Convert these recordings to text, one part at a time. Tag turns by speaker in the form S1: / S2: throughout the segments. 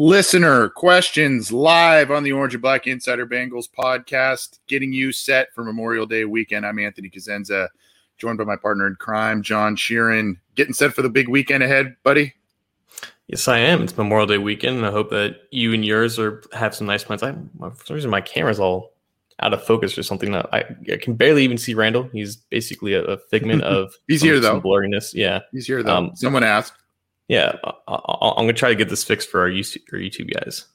S1: Listener questions live on the Orange and Black Insider Bengals podcast, getting you set for Memorial Day weekend. I'm Anthony Cosenza, joined by my partner in crime, John Sheeran. Getting set for the big weekend ahead, buddy?
S2: Yes, I am. It's Memorial Day weekend, and I hope that you and yours are have some nice plans. I, for some reason, my camera's all out of focus or something. I, I can barely even see Randall. He's basically a, a figment of
S1: he's
S2: some,
S1: here though
S2: blurriness. Yeah,
S1: he's here though. Um, Someone asked
S2: yeah, I, am gonna try to get this fixed for our YouTube, our YouTube guys.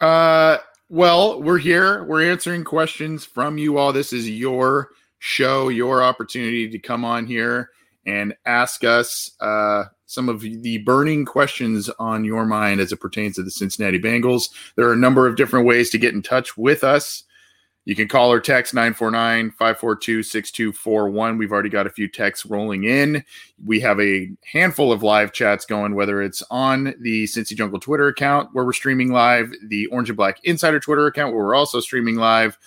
S1: Uh, well, we're here. We're answering questions from you all. This is your show, your opportunity to come on here and ask us uh, some of the burning questions on your mind as it pertains to the Cincinnati Bengals. There are a number of different ways to get in touch with us. You can call or text 949 542 6241. We've already got a few texts rolling in. We have a handful of live chats going, whether it's on the Cincy Jungle Twitter account where we're streaming live, the Orange and Black Insider Twitter account where we're also streaming live,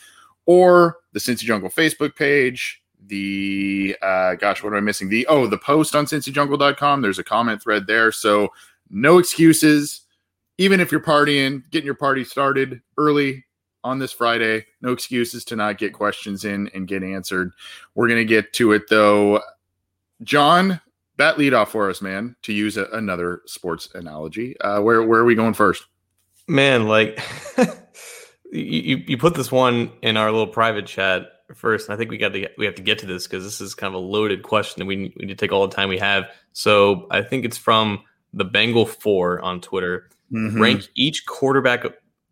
S1: or the Cincy Jungle Facebook page. The uh, gosh, what am I missing? The oh, the post on cincyjungle.com. There's a comment thread there. So no excuses. Even if you're partying, getting your party started early, on this Friday. No excuses to not get questions in and get answered. We're going to get to it though. John, that lead off for us, man, to use a, another sports analogy. Uh, where, where are we going first?
S2: Man, like you, you put this one in our little private chat first, and I think we got to we have to get to this because this is kind of a loaded question, and we, we need to take all the time we have. So I think it's from the Bengal Four on Twitter. Mm-hmm. Rank each quarterback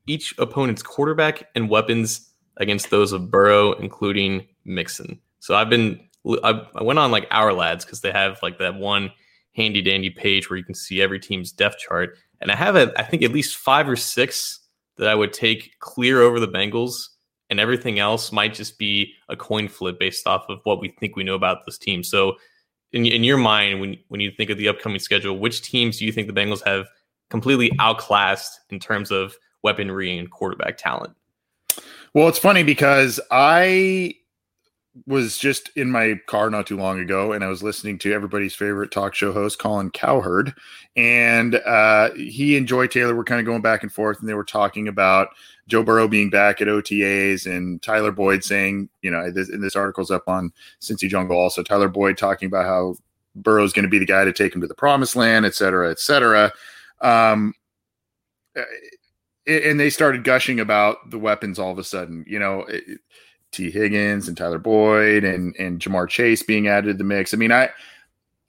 S2: each opponent's quarterback and weapons against those of Burrow, including Mixon. So I've been I, went on like Ourlads because they have like that one handy dandy page where you can see every team's depth chart, and I have a, I think at least five or six that I would take clear over the Bengals, and everything else might just be a coin flip based off of what we think we know about this team. So. In, in your mind, when when you think of the upcoming schedule, which teams do you think the Bengals have completely outclassed in terms of weaponry and quarterback talent.
S1: Well, it's funny because I was just in my car not too long ago and I was listening to everybody's favorite talk show host, Colin Cowherd. And uh, he and Joy Taylor were kind of going back and forth and they were talking about Joe Burrow being back at OTAs and Tyler Boyd saying, you know, this, and this article's up on Cincy Jungle also. Tyler Boyd talking about how Burrow's going to be the guy to take him to the promised land, et cetera, et cetera. Um, and they started gushing about the weapons all of a sudden. You know, Tee Higgins and Tyler Boyd and and Ja'Marr Chase being added to the mix. I mean, I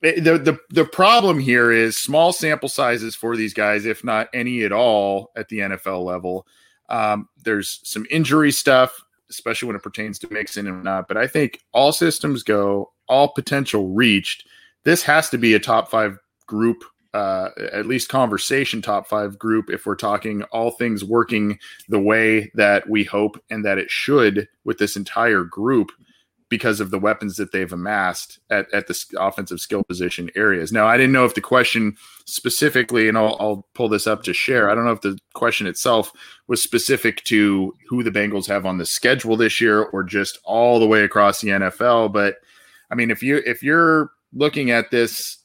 S1: the the the problem here is small sample sizes for these guys, if not any at all, at the NFL level. Um, there's some injury stuff, especially when it pertains to Mixon and not. But I think all systems go, all potential reached. This has to be a top five group uh, at least conversation top five group if we're talking all things working the way that we hope and that it should with this entire group because of the weapons that they've amassed at, at the offensive skill position areas. Now, I didn't know if the question specifically, and I'll, I'll pull this up to share. I don't know if the question itself was specific to who the Bengals have on the schedule this year or just all the way across the NFL. But I mean, if you if you're looking at this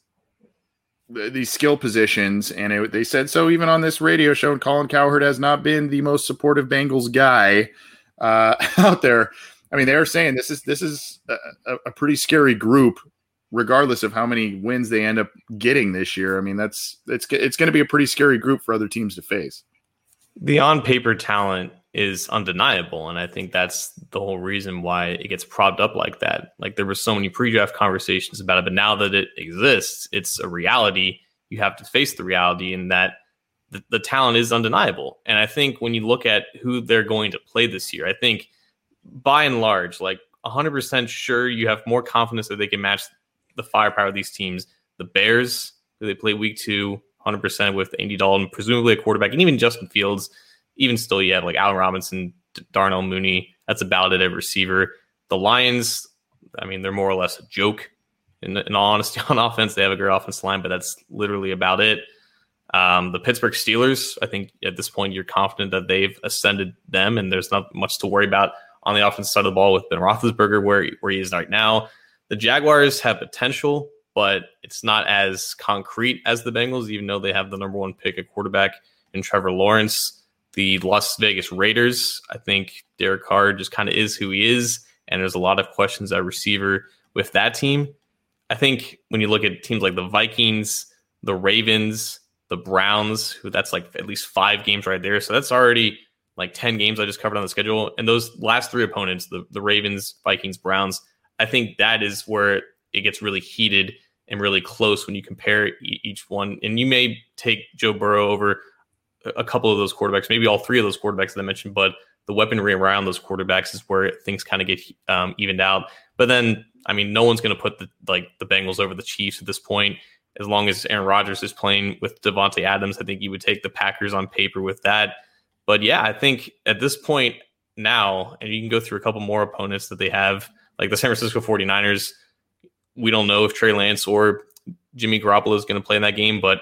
S1: these skill positions, and it, they said so even on this radio show. And Colin Cowherd has not been the most supportive Bengals guy uh, out there. I mean, they're saying this is this is a, a, pretty scary group, regardless of how many wins they end up getting this year. I mean, that's it's it's going to be a pretty scary group for other teams to face.
S2: The on paper talent is undeniable, and I think that's the whole reason why it gets propped up like that. Like there were so many pre-draft conversations about it, but now that it exists, it's a reality. You have to face the reality, and that the, the talent is undeniable. And I think when you look at who they're going to play this year, I think by and large, like 100% sure you have more confidence that they can match the firepower of these teams. The Bears, who they play week two, 100% with Andy Dalton, presumably a quarterback, and even Justin Fields, even still, you have like Allen Robinson, Darnell Mooney. That's about it at receiver. The Lions, I mean, they're more or less a joke. In, in all honesty, on offense, they have a great offensive line, but that's literally about it. Um, the Pittsburgh Steelers, I think at this point you're confident that they've ascended them, and there's not much to worry about on the offensive side of the ball with Ben Roethlisberger where where he is right now. The Jaguars have potential, but it's not as concrete as the Bengals, even though they have the number one pick at quarterback in Trevor Lawrence. The Las Vegas Raiders, I think Derek Carr just kind of is who he is, and there's a lot of questions at receiver with that team. I think when you look at teams like the Vikings, the Ravens, the Browns, who that's like at least five games right there. So that's already like 10 games I just covered on the schedule. And those last three opponents, the, the Ravens, Vikings, Browns, I think that is where it gets really heated and really close when you compare each one. And you may take Joe Burrow over a couple of those quarterbacks, maybe all three of those quarterbacks that I mentioned, but the weaponry around those quarterbacks is where things kind of get um, evened out. But then, I mean, no one's going to put the like the Bengals over the Chiefs at this point as long as Aaron Rodgers is playing with Davante Adams, I think you would take the Packers on paper with that. But yeah, I think at this point now, and you can go through a couple more opponents that they have, like the San Francisco 49ers. We don't know if Trey Lance or Jimmy Garoppolo is going to play in that game, but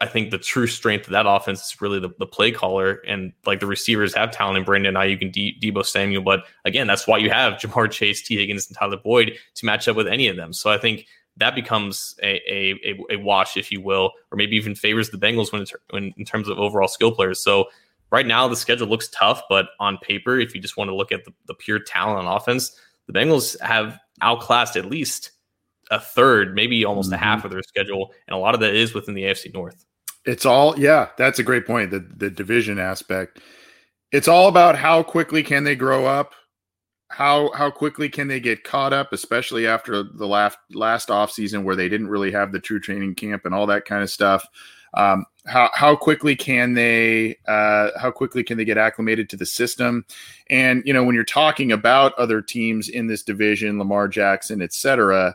S2: I think the true strength of that offense is really the, the play caller and like the receivers have talent in Brandon Aiyuk and De- Deebo Samuel. But again, that's why you have Ja'Marr Chase, Tee Higgins, and Tyler Boyd to match up with any of them. So I think that becomes a, a, a, wash, if you will, or maybe even favors the Bengals when, when in terms of overall skill players. So right now the schedule looks tough, but on paper, if you just want to look at the, the pure talent on offense, the Bengals have outclassed at least a third, maybe almost mm-hmm. a half of their schedule, and a lot of that is within the AFC North.
S1: It's all yeah, that's a great point. The the division aspect. It's all about how quickly can they grow up how how quickly can they get caught up, especially after the last last off season where they didn't really have the true training camp and all that kind of stuff. Um, how how quickly can they uh, how quickly can they get acclimated to the system? And you know, when you're talking about other teams in this division, Lamar Jackson, et cetera,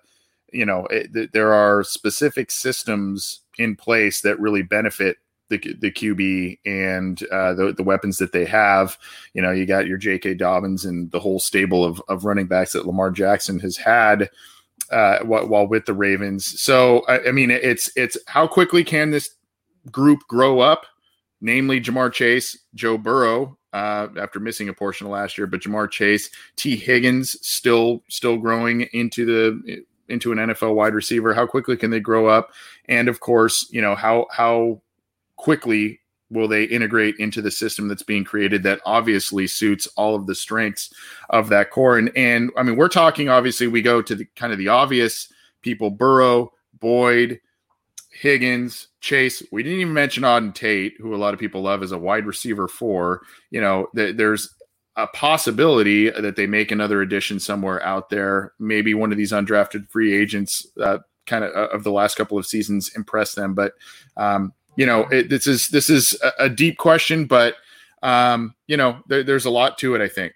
S1: you know, it, there are specific systems in place that really benefit the the QB and uh, the the weapons that they have. You know, you got your J.K. Dobbins and the whole stable of of running backs that Lamar Jackson has had. Uh, while, with the Ravens, so I, I mean, it's it's how quickly can this group grow up, namely Ja'Marr Chase, Joe Burrow, uh, after missing a portion of last year, but Ja'Marr Chase, Tee Higgins still still growing into the into an NFL wide receiver. How quickly can they grow up? And of course, you know how how quickly will they integrate into the system that's being created that obviously suits all of the strengths of that core and and i mean we're talking obviously we go to the kind of the obvious people burrow boyd higgins chase we didn't even mention auden tate who a lot of people love as a wide receiver for you know th- there's a possibility that they make another addition somewhere out there maybe one of these undrafted free agents uh, kind of uh, of the last couple of seasons impress them but um, you know, it, this is this is a, a deep question, but um, you know, there, there's a lot to it. I think.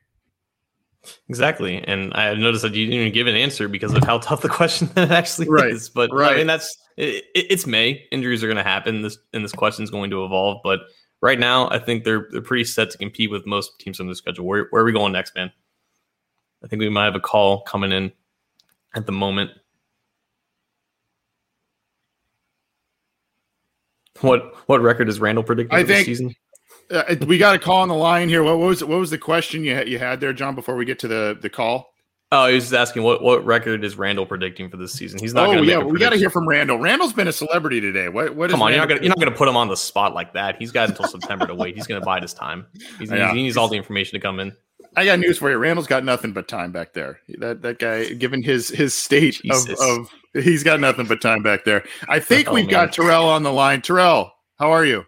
S2: Exactly, and I noticed that you didn't even give an answer because of how tough the question that actually right. is. But right. I mean, that's it, it's May. Injuries are going to happen. This and this question is going to evolve. But right now, I think they're they're pretty set to compete with most teams on the schedule. Where where are we going next, man? I think we might have a call coming in at the moment. What what record is Randall predicting I think, season?
S1: Uh, we got a call on the line here. What, what, was what was the question you had, you had there, John? Before we get to the the call.
S2: Oh, he was asking what what record is Randall predicting for this season? He's not. Oh
S1: yeah, we got to hear from Randall. Randall's been a celebrity today. What what?
S2: Come on, you're not, gonna, you're not gonna put him on the spot like that. He's got until September to wait. He's gonna bide his time. He's, yeah. He needs all the information to come in.
S1: I got news for you. Randall's got nothing but time back there. That that guy, given his his state of, of, he's got nothing but time back there. I think oh, we've man. got Terrell on the line. Terrell, how are you?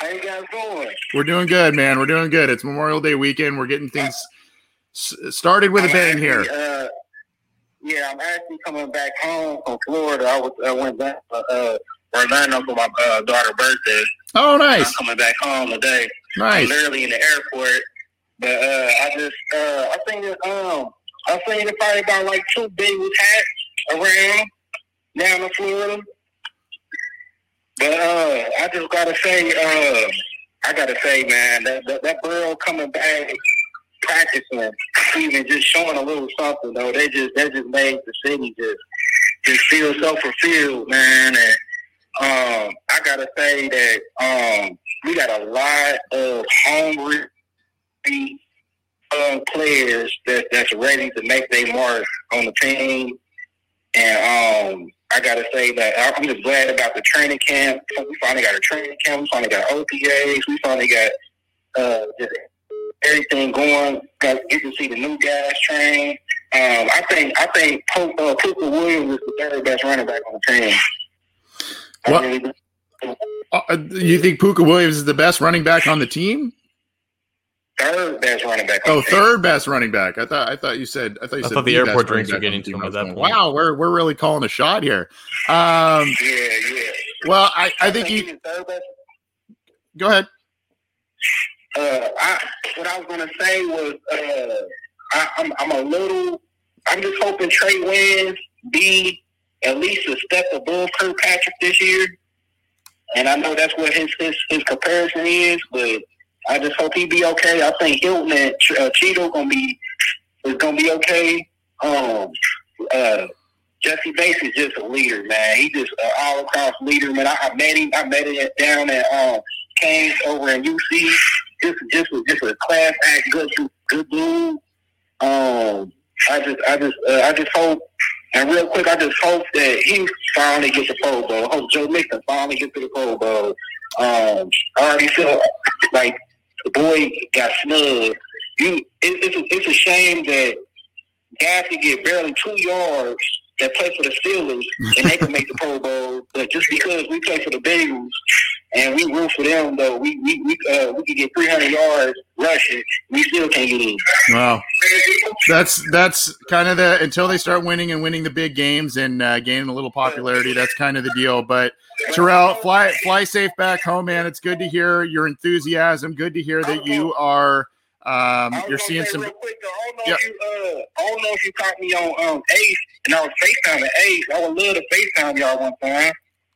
S3: How you guys doing?
S1: We're doing good, man. We're doing good. It's Memorial Day weekend. We're getting things started with I'm a bang here.
S3: Uh, yeah, I'm actually coming back home from Florida. I was I went back to uh, Orlando for my uh, daughter's birthday.
S1: Oh, nice.
S3: I'm coming back home today.
S1: Nice.
S3: I'm literally in the airport but uh, I just, uh, I think that, um, I think it's probably about like two big hats around down in Florida. But uh, I just gotta say, uh, I gotta say, man, that, that that girl coming back practicing, even just showing a little something though, they just that just made the city just just feel so fulfilled, man. And um, I gotta say that um, we got a lot of hungry young players that, that's ready to make their mark on the team. And um, I got to say that I'm just glad about the training camp. We finally got a training camp. We finally got OTAs. We finally got uh, everything going. Got get to see the new guys train. Um, I think I think Pope, uh, Pooka Williams is the third best running back on the team.
S1: What? Really, uh, you think Pooka Williams is the best running back on the team?
S3: third best running back.
S1: Oh, third best running back. I thought I thought you said I thought you
S2: I
S1: said
S2: thought the, the airport drinks were getting to him at that point.
S1: Wow, we're we're really calling a shot here. Um,
S3: yeah, yeah.
S1: Well, I, I, I think you. Go ahead.
S3: Uh, I, what I was gonna say was uh, I, I'm I'm a little. I'm just hoping Trae Waynes be at least a step above Kirkpatrick this year. And I know that's what his his, his comparison is, but I just hope he be okay. I think Hilton and uh, Chido gonna be is gonna be okay. Um, uh, Jessie Bates is just a leader, man. He just uh, all across leader, man. I, I met him. I met him down at um, Canes over in UC. Just, just, just a class act, good, good dude. Um, I just, I just, uh, I just hope. And real quick, I just hope that he finally gets the Pro Bowl. I hope Joe Mixon finally gets to the Pro Bowl. Um, I already feel like the boy got snubbed. You, it, it's, a, it's a shame that guys can get barely two yards that play for the Steelers and they can make the Pro Bowl, but just because we play for the Bengals and we root for them, though, we we we, uh, we can get 300 yards rushing, we still can't get in.
S1: Wow, that's that's kind of the until they start winning and winning the big games and uh, gaining a little popularity. That's kind of the deal. But Terrell, fly fly safe back home, man. It's good to hear your enthusiasm. Good to hear that you are. Um, you're seeing some.
S3: Quick, I don't know yep. if you, uh, I don't know if you caught me on um, Ace, and I was FaceTiming Ace. I would love to FaceTime y'all one time.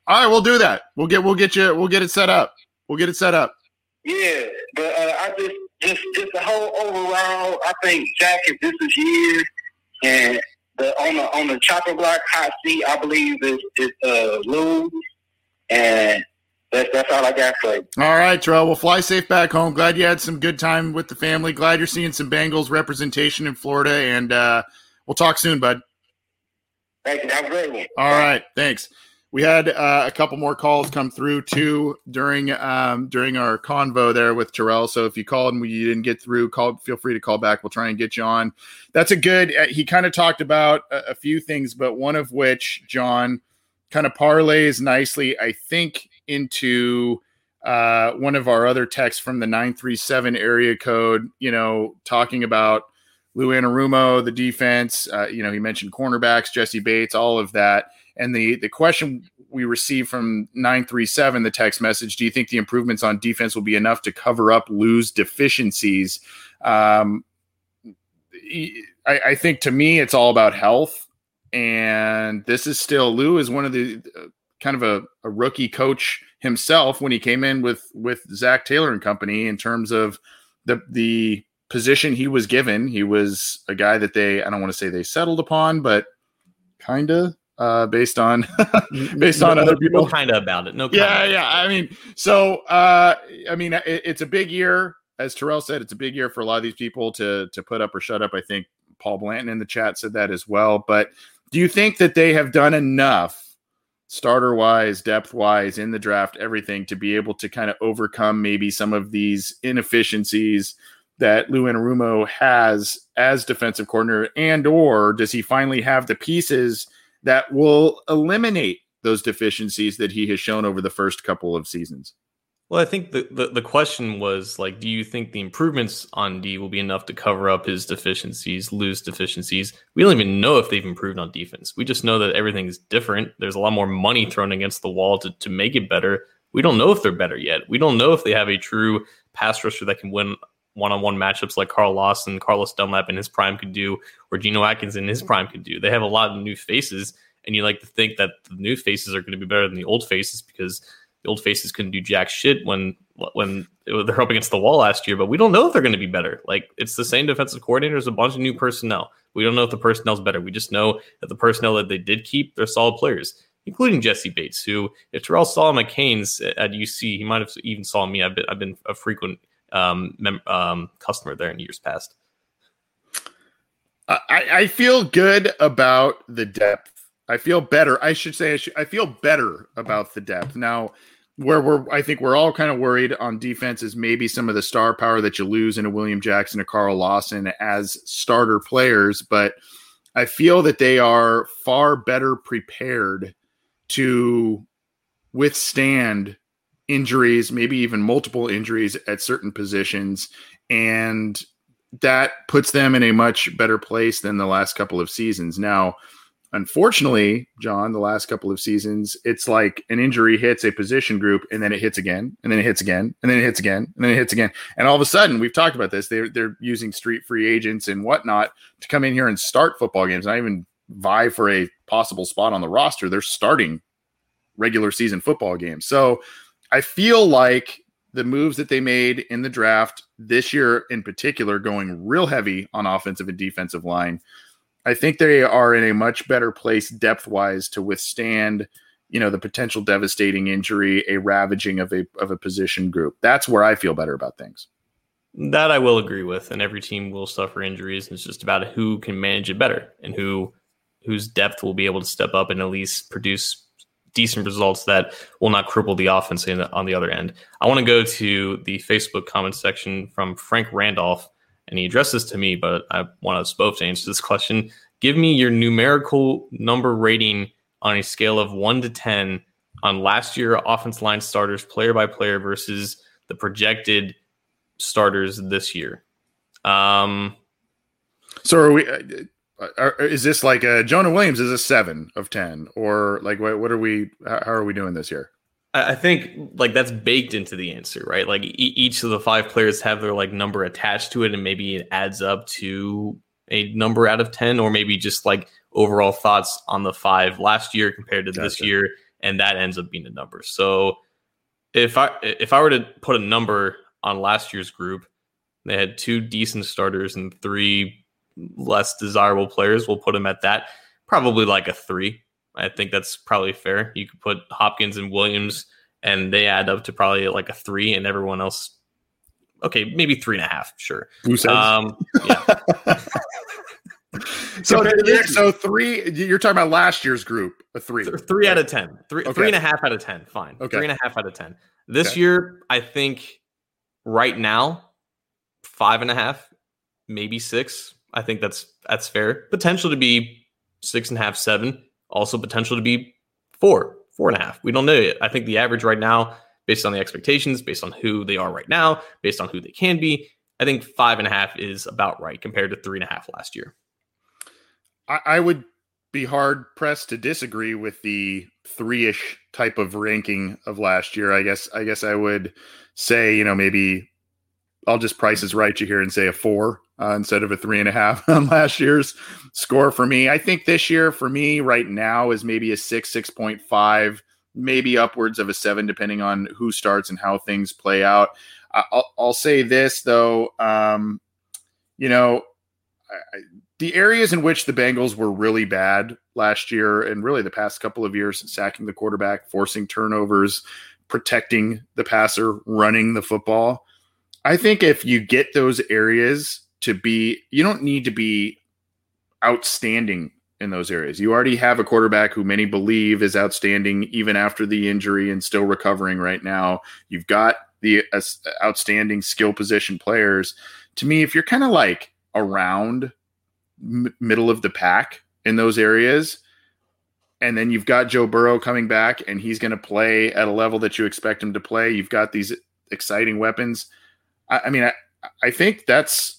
S1: All right, we'll do that. We'll get we'll get you we'll get it set up. We'll get it set up.
S3: Yeah, but uh, I just just just the whole overall. I think Jack, if this is year, and the on the on the chopper block hot seat, I believe is is uh, Lou, and that's, that's all I got for you.
S1: All right, Terrell. Well, fly safe back home. Glad you had some good time with the family. Glad you're seeing some Bengals representation in Florida, and uh, we'll talk soon, bud.
S3: Thank you. Have a great one.
S1: All Bye. right, thanks. We had uh, a couple more calls come through too during um, during our convo there with Terrell. So if you called and we didn't get through, call feel free to call back. We'll try and get you on. That's a good. Uh, he kind of talked about a, a few things, but one of which John kind of parlays nicely, I think, into uh, one of our other texts from the 937 area code, you know, talking about Lou Anarumo, the defense. Uh, you know, he mentioned cornerbacks, Jessie Bates, all of that. And the the question we received from 937, the text message, do you think the improvements on defense will be enough to cover up Lou's deficiencies? Um, I, I think to me, it's all about health. And this is still Lou is one of the uh, kind of a, a rookie coach himself when he came in with with Zac Taylor and company in terms of the the position he was given. He was a guy that they I don't want to say they settled upon, but kind of uh, based on based on no, other people.
S2: No kind of about it. No.
S1: Yeah, yeah. I mean, so uh, I mean, it, it's a big year, as Terrell said. It's a big year for a lot of these people to to put up or shut up. I think Paul Blanton in the chat said that as well. But do you think that they have done enough? starter wise, depth wise in the draft, everything to be able to kind of overcome maybe some of these inefficiencies that Lou Anarumo has as defensive coordinator, and or does he finally have the pieces that will eliminate those deficiencies that he has shown over the first couple of seasons?
S2: Well, I think the, the, the, question was like, do you think the improvements on D will be enough to cover up his deficiencies, Lou's deficiencies? We don't even know if they've improved on defense. We just know that everything's different. There's a lot more money thrown against the wall to, to make it better. We don't know if they're better yet. We don't know if they have a true pass rusher that can win one on one matchups like Carl Lawson, Carlos Dunlap in his prime could do, or Geno Atkins in his prime could do. They have a lot of new faces, and you like to think that the new faces are going to be better than the old faces because the old faces couldn't do jack shit when when they're up against the wall last year, but we don't know if they're going to be better. Like it's the same defensive coordinators, a bunch of new personnel. We don't know if the personnel's better. We just know that the personnel that they did keep, they're solid players, including Jessie Bates, who if Terrell saw him at Canes at UC, he might have even saw me. I've been I've been a frequent um, mem- um, customer there in years past.
S1: I, I feel good about the depth I feel better. I should say I, should, I feel better about the depth now. Where we're, I think we're all kind of worried on defense is maybe some of the star power that you lose in a William Jackson, a Carl Lawson as starter players, but I feel that they are far better prepared to withstand injuries, maybe even multiple injuries at certain positions, and that puts them in a much better place than the last couple of seasons. Now Unfortunately, John, the last couple of seasons, it's like an injury hits a position group and then it hits again, and then it hits again, and then it hits again, and then it hits again. And all of a sudden, we've talked about this. They're they're using street free agents and whatnot to come in here and start football games, not even vie for a possible spot on the roster. They're starting regular season football games. So I feel like the moves that they made in the draft this year in particular, going real heavy on offensive and defensive line I think they are in a much better place depth wise to withstand, you know, the potential devastating injury, a ravaging of a of a position group. That's where I feel better about things.
S2: That I will agree with, and every team will suffer injuries. And it's just about who can manage it better and who whose depth will be able to step up and at least produce decent results that will not cripple the offense on the other end. I want to go to the Facebook comment section from Frank Randolph and he addressed this to me, but I want us both to answer this question. Give me your numerical number rating on a scale of one to 10 on last year offense line starters player by player versus the projected starters this year. Um,
S1: so are we, Uh, are, is this like a Jonah Williams is a seven of 10 or like what, what are we, how are we doing this year?
S2: I think like that's baked into the answer, right? Like e- each of the five players have their like number attached to it, and maybe it adds up to a number out of ten, or maybe just like overall thoughts on the five last year compared to gotcha. this year, and that ends up being a number. So if I if I were to put a number on last year's group, they had two decent starters and three less desirable players. We'll put them at that, probably like a three. I think that's probably fair. You could put Hopkins and Williams, and they add up to probably like a three, and everyone else, okay, maybe three and a half, sure. Um, yeah.
S1: so, so three. You're talking about last year's group, a three,
S2: Th- three right. out of ten, three, okay. three and a half out of ten. Fine, okay. three and a half out of ten. This okay. year, I think right now, five and a half, maybe six. I think that's that's fair. Potential to be six and a half, seven also potential to be four, four and a half. We don't know yet. I think the average right now, based on the expectations, based on who they are right now, based on who they can be, I think five and a half is about right compared to three and a half last year.
S1: I, I would be hard pressed to disagree with the three-ish type of ranking of last year. I guess I guess I would say, you know, maybe I'll just price is right you here and say a four uh, instead of a three and a half on last year's score for me. I think this year for me right now is maybe a six, six point five, maybe upwards of a seven, depending on who starts and how things play out. I'll, I'll say this though, um, you know, I, the areas in which the Bengals were really bad last year and really the past couple of years, sacking the quarterback, forcing turnovers, protecting the passer, running the football I think if you get those areas to be, you don't need to be outstanding in those areas. You already have a quarterback who many believe is outstanding even after the injury and still recovering right now. You've got the uh, outstanding skill position players to me, if you're kind of like around m- middle of the pack in those areas, and then you've got Joe Burrow coming back and he's going to play at a level that you expect him to play. You've got these exciting weapons. I, I mean, I, I think that's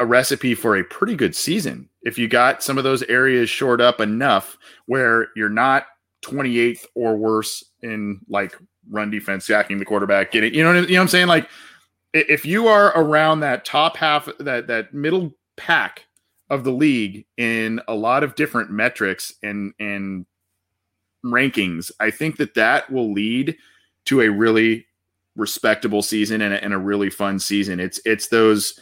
S1: a recipe for a pretty good season. If you got some of those areas shored up enough where you're not 28th or worse in like run defense, sacking the quarterback, getting you know, you know what I'm saying? Like if you are around that top half, that that middle pack of the league in a lot of different metrics and and rankings, I think that that will lead to a really respectable season and a, and a really fun season. It's it's those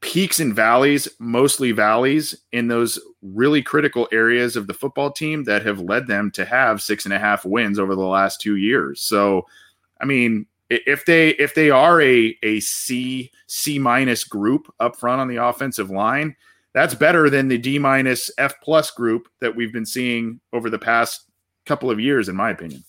S1: peaks and valleys, mostly valleys, in those really critical areas of the football team that have led them to have six and a half wins over the last two years. So, I mean, if they if they are a a C C minus group up front on the offensive line, that's better than the D minus F plus group that we've been seeing over the past couple of years, in my opinion.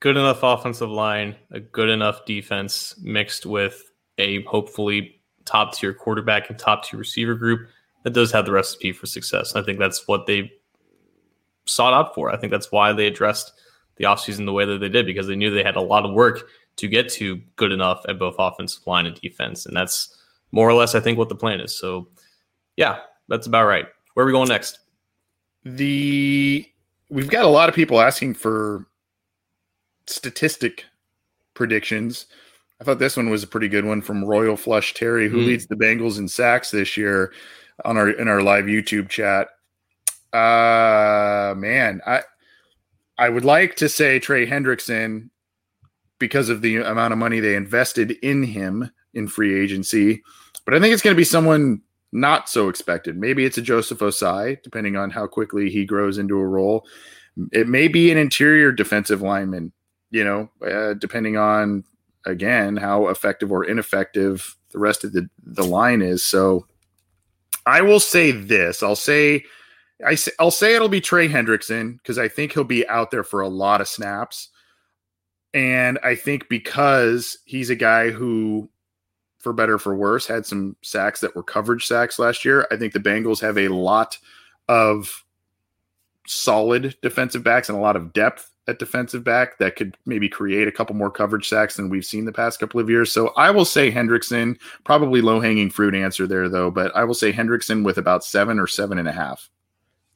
S2: Good enough offensive line, a good enough defense mixed with a hopefully top tier quarterback and top tier receiver group that does have the recipe for success. I think that's what they sought out for. I think that's why they addressed the offseason the way that they did because they knew they had a lot of work to get to good enough at both offensive line and defense. And that's more or less, I think, what the plan is. So yeah, that's about right. Where are we going next?
S1: The we've got a lot of people asking for statistic predictions. I thought this one was a pretty good one from Royal Flush Terry, who mm. leads the Bengals in sacks this year on our in our live YouTube chat. Uh man, I I would like to say Trey Hendrickson because of the amount of money they invested in him in free agency, but I think it's going to be someone not so expected. Maybe it's a Joseph Ossai, depending on how quickly he grows into a role. It may be an interior defensive lineman, you know, uh, depending on again how effective or ineffective the rest of the the line is. So I will say this. I'll say I say, I'll say it'll be Trey Hendrickson because I think he'll be out there for a lot of snaps. And I think because he's a guy who for better for worse, had some sacks that were coverage sacks last year. I think the Bengals have a lot of solid defensive backs and a lot of depth at defensive back that could maybe create a couple more coverage sacks than we've seen the past couple of years. So I will say Hendrickson, probably low hanging fruit answer there though, but I will say Hendrickson with about seven or seven and a half.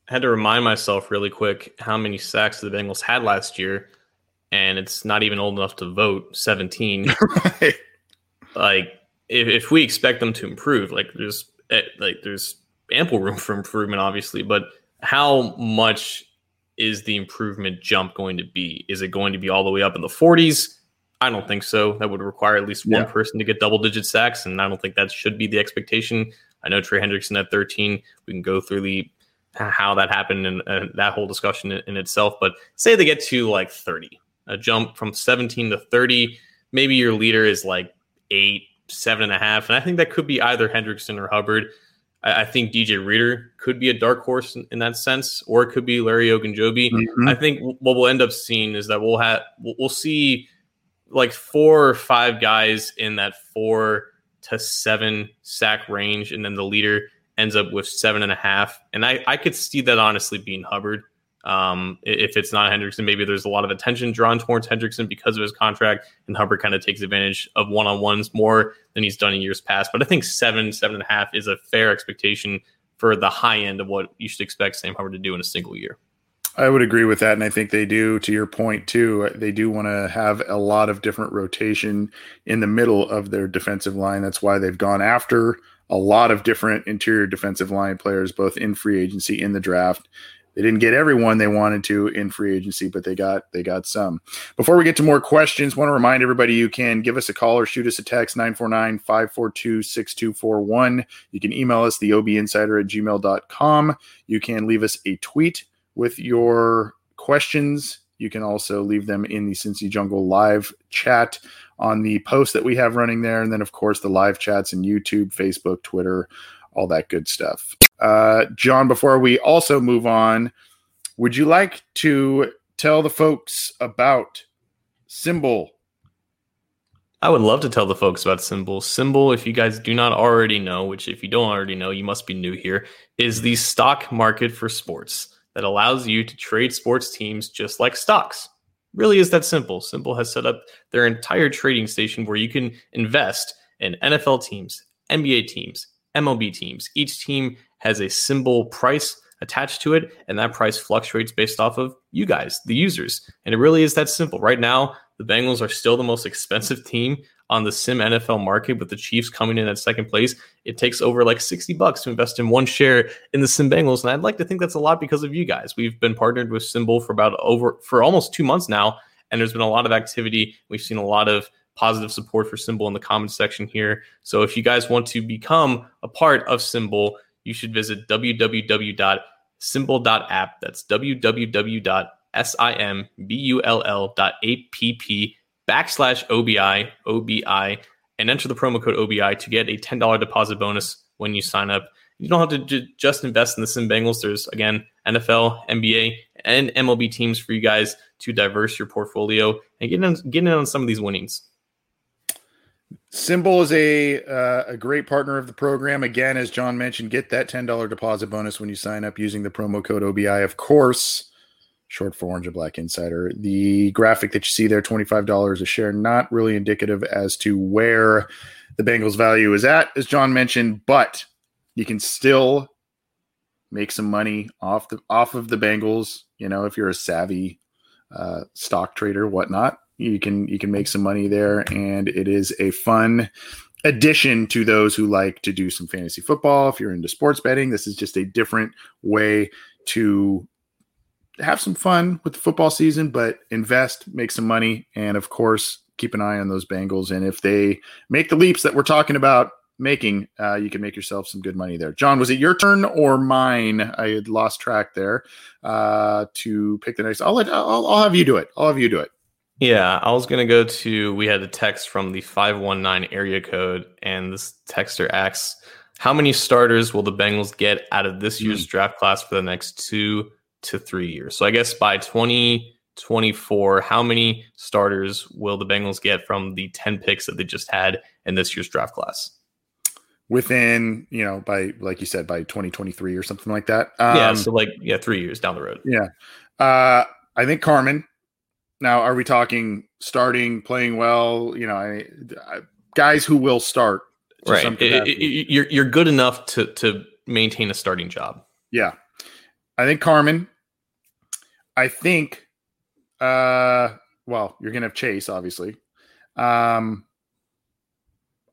S2: I had to remind myself really quick how many sacks the Bengals had last year, and it's not even old enough to vote 17. right. Like if, if we expect them to improve, like there's eh, like there's ample room for improvement, obviously, but how much is the improvement jump going to be? Is it going to be all the way up in the 40s? I don't think so. That would require at least one person to get double digit sacks, and I don't think that should be the expectation. I know Trey Hendrickson at 13. We can go through the how that happened and, and that whole discussion in, in itself. But say they get to like 30, a jump from 17 to 30. Maybe your leader is like eight, seven and a half. And I think that could be either Hendrickson or Hubbard. I, I think DJ Reader could be a dark horse in, in, that sense, or it could be Larry Ogunjobi. Mm-hmm. I think what we'll end up seeing is that we'll have we'll, we'll see like four or five guys in that four to seven sack range, and then the leader ends up with seven and a half. And I, I could see that honestly being Hubbard. Um, if it's not Hendrickson, maybe there's a lot of attention drawn towards Hendrickson because of his contract, and Hubbard kind of takes advantage of one on ones more than he's done in years past. But I think seven, seven and a half is a fair expectation for the high end of what you should expect Sam Hubbard to do in a single year.
S1: I would agree with that. And I think they do, to your point, too. They do want to have a lot of different rotation in the middle of their defensive line. That's why they've gone after a lot of different interior defensive line players, both in free agency, in the draft, they didn't get everyone they wanted to in free agency, but they got they got some. Before we get to more questions, want to remind everybody you can give us a call or shoot us a text 949-542-6241. You can email us the obinsider at gmail.com. You can leave us a tweet with your questions. You can also leave them in the Cincy Jungle live chat on the post that we have running there. And then, of course, the live chats in YouTube, Facebook, Twitter, all that good stuff. Uh, John, before we also move on, would you like to tell the folks about SimBull?
S2: I would love to tell the folks about SimBull. SimBull, if you guys do not already know, which if you don't already know, you must be new here, is the stock market for sports that allows you to trade sports teams just like stocks. Really is that simple. SimBull has set up their entire trading station where you can invest in NFL teams, NBA teams, MLB teams. Each team has a symbol price attached to it, and that price fluctuates based off of you guys, the users. And it really is that simple. Right now, the Bengals are still the most expensive team on the sim NFL market with the Chiefs coming in at second place. It takes over like 60 bucks to invest in one share in the Sim Bengals. And I'd like to think that's a lot because of you guys. We've been partnered with SimBull for about over for almost two months now. And there's been a lot of activity. We've seen a lot of positive support for SimBull in the comment section here. So if you guys want to become a part of SimBull, you should visit www.simbull.app. That's www.simbull.app backslash OBI, OBI, and enter the promo code OBI to get a $10 deposit bonus when you sign up. You don't have to just invest in the Sim Bengals. There's, again, NFL, NBA, and MLB teams for you guys to diverse your portfolio and get in, get in on some of these winnings.
S1: SimBull is a uh, a great partner of the program. Again, as John mentioned, get that ten dollar deposit bonus when you sign up using the promo code OBI. Of course, short for Orange and Black Insider. The graphic that you see there, twenty five dollars a share, not really indicative as to where the Bengals value is at, as John mentioned, but you can still make some money off the off of the Bengals. You know, if you're a savvy uh, stock trader, whatnot you can you can make some money there. And it is a fun addition to those who like to do some fantasy football. If you're into sports betting this is just a different way to have some fun with the football season but invest make some money and of course keep an eye on those bengals. And if they make the leaps that we're talking about making uh, you can make yourself some good money there. John was it your turn or mine? I had lost track there uh, to pick the next. I'll let I'll, I'll have you do it. I'll have you do it
S2: yeah, I was gonna go to. We had a text from the five one nine area code, and this texter asks, "How many starters will the Bengals get out of this year's mm. draft class for the next two to three years?" So I guess by twenty twenty four, how many starters will the Bengals get from the ten picks that they just had in this year's draft class?
S1: Within, you know, by like you said, by twenty twenty three or something like that.
S2: Um, yeah, so like yeah, three years down the road.
S1: Yeah, uh, I think Carman now, are we talking starting, playing well? You know, I, I, guys who will start.
S2: Right. It, it, you're you're good enough to to maintain a starting job.
S1: Yeah, I think Carman. I think. Uh, well, you're gonna have Chase, obviously. Um,